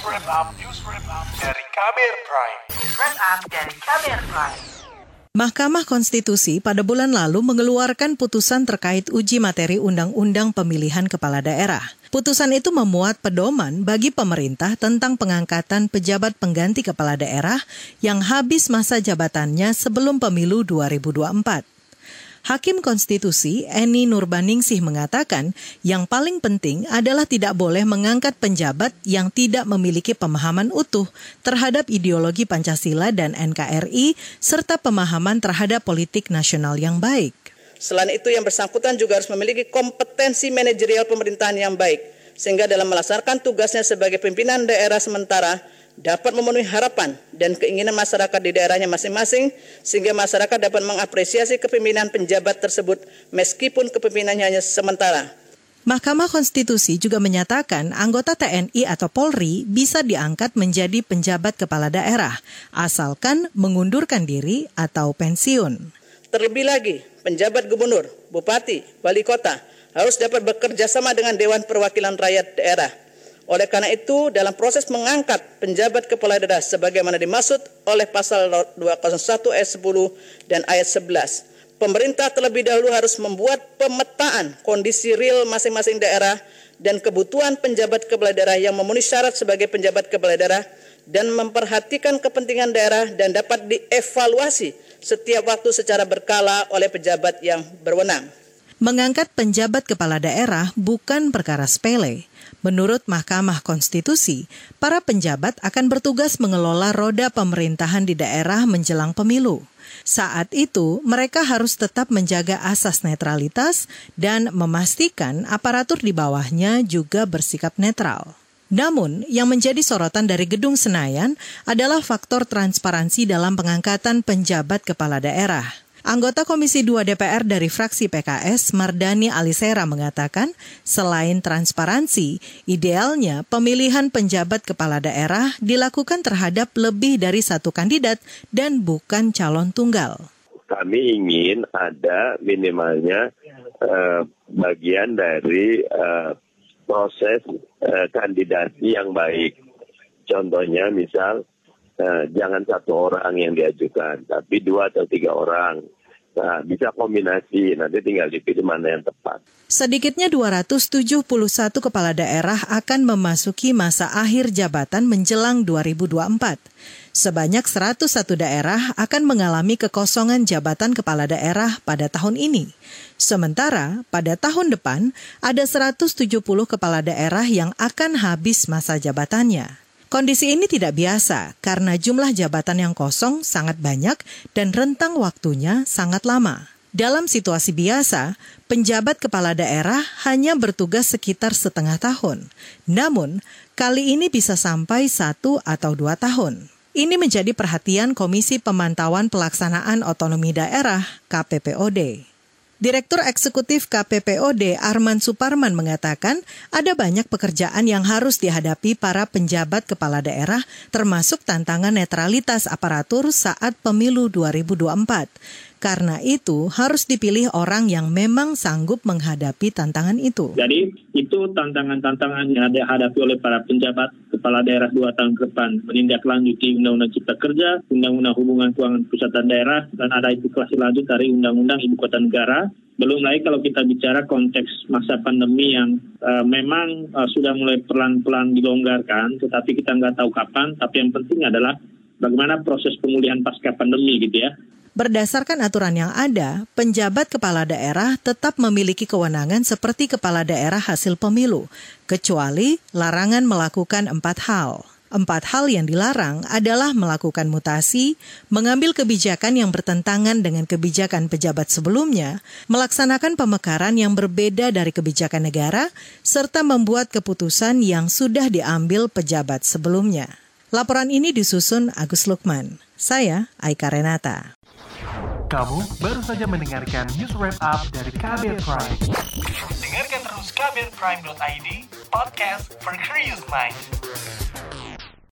News Wrap Up, News Wrap Up dari Kamer Prime. News Wrap Up dari Kamer Prime. Mahkamah Konstitusi pada bulan lalu mengeluarkan putusan terkait uji materi Undang-Undang Pemilihan Kepala Daerah. Putusan itu memuat pedoman bagi pemerintah tentang pengangkatan pejabat pengganti kepala daerah yang habis masa jabatannya sebelum pemilu 2024. Hakim Konstitusi Eni Nurbaningsih mengatakan yang paling penting adalah tidak boleh mengangkat penjabat yang tidak memiliki pemahaman utuh terhadap ideologi Pancasila dan NKRI serta pemahaman terhadap politik nasional yang baik. Selain itu yang bersangkutan juga harus memiliki kompetensi manajerial pemerintahan yang baik sehingga dalam melaksanakan tugasnya sebagai pimpinan daerah sementara dapat memenuhi harapan dan keinginan masyarakat di daerahnya masing-masing sehingga masyarakat dapat mengapresiasi kepemimpinan penjabat tersebut meskipun kepemimpinannya hanya sementara. Mahkamah Konstitusi juga menyatakan anggota TNI atau Polri bisa diangkat menjadi penjabat kepala daerah, asalkan mengundurkan diri atau pensiun. Terlebih lagi, penjabat gubernur, bupati, wali kota harus dapat bekerja sama dengan Dewan Perwakilan Rakyat Daerah oleh karena itu, dalam proses mengangkat penjabat kepala daerah sebagaimana dimaksud oleh pasal 201 ayat 10 dan ayat 11, pemerintah terlebih dahulu harus membuat pemetaan kondisi real masing-masing daerah dan kebutuhan penjabat kepala daerah yang memenuhi syarat sebagai penjabat kepala daerah dan memperhatikan kepentingan daerah dan dapat dievaluasi setiap waktu secara berkala oleh pejabat yang berwenang. Mengangkat penjabat kepala daerah bukan perkara sepele. Menurut Mahkamah Konstitusi, para penjabat akan bertugas mengelola roda pemerintahan di daerah menjelang pemilu. Saat itu, mereka harus tetap menjaga asas netralitas dan memastikan aparatur di bawahnya juga bersikap netral. Namun, yang menjadi sorotan dari Gedung Senayan adalah faktor transparansi dalam pengangkatan penjabat kepala daerah. Anggota Komisi 2 DPR dari fraksi PKS, Mardani Alisera mengatakan, selain transparansi, idealnya pemilihan penjabat kepala daerah dilakukan terhadap lebih dari satu kandidat dan bukan calon tunggal. Kami ingin ada minimalnya uh, bagian dari uh, proses uh, kandidasi yang baik. Contohnya misal Nah, jangan satu orang yang diajukan, tapi dua atau tiga orang. Nah, bisa kombinasi, nanti tinggal dipilih mana yang tepat. Sedikitnya 271 kepala daerah akan memasuki masa akhir jabatan menjelang 2024. Sebanyak 101 daerah akan mengalami kekosongan jabatan kepala daerah pada tahun ini. Sementara pada tahun depan ada 170 kepala daerah yang akan habis masa jabatannya. Kondisi ini tidak biasa karena jumlah jabatan yang kosong sangat banyak dan rentang waktunya sangat lama. Dalam situasi biasa, penjabat kepala daerah hanya bertugas sekitar setengah tahun. Namun, kali ini bisa sampai satu atau dua tahun. Ini menjadi perhatian Komisi Pemantauan Pelaksanaan Otonomi Daerah KPPOD. Direktur Eksekutif KPPOD Arman Suparman mengatakan ada banyak pekerjaan yang harus dihadapi para penjabat kepala daerah termasuk tantangan netralitas aparatur saat pemilu 2024. Karena itu harus dipilih orang yang memang sanggup menghadapi tantangan itu. Jadi itu tantangan-tantangan yang ada hadapi oleh para penjabat kepala daerah dua tahun ke depan. Menindaklanjuti Undang-Undang Cipta Kerja, Undang-Undang Hubungan Keuangan Pusat dan Daerah, dan ada itu kelas lanjut dari Undang-Undang Ibu Kota Negara. Belum lagi kalau kita bicara konteks masa pandemi yang uh, memang uh, sudah mulai pelan-pelan dilonggarkan, tetapi kita nggak tahu kapan. Tapi yang penting adalah bagaimana proses pemulihan pasca pandemi gitu ya. Berdasarkan aturan yang ada, penjabat kepala daerah tetap memiliki kewenangan seperti kepala daerah hasil pemilu, kecuali larangan melakukan empat hal. Empat hal yang dilarang adalah melakukan mutasi, mengambil kebijakan yang bertentangan dengan kebijakan pejabat sebelumnya, melaksanakan pemekaran yang berbeda dari kebijakan negara, serta membuat keputusan yang sudah diambil pejabat sebelumnya. Laporan ini disusun Agus Lukman. Saya Aika Renata. Kamu baru saja mendengarkan news wrap up dari Kabel Prime. Dengarkan terus kabelprime.id, podcast for curious mind.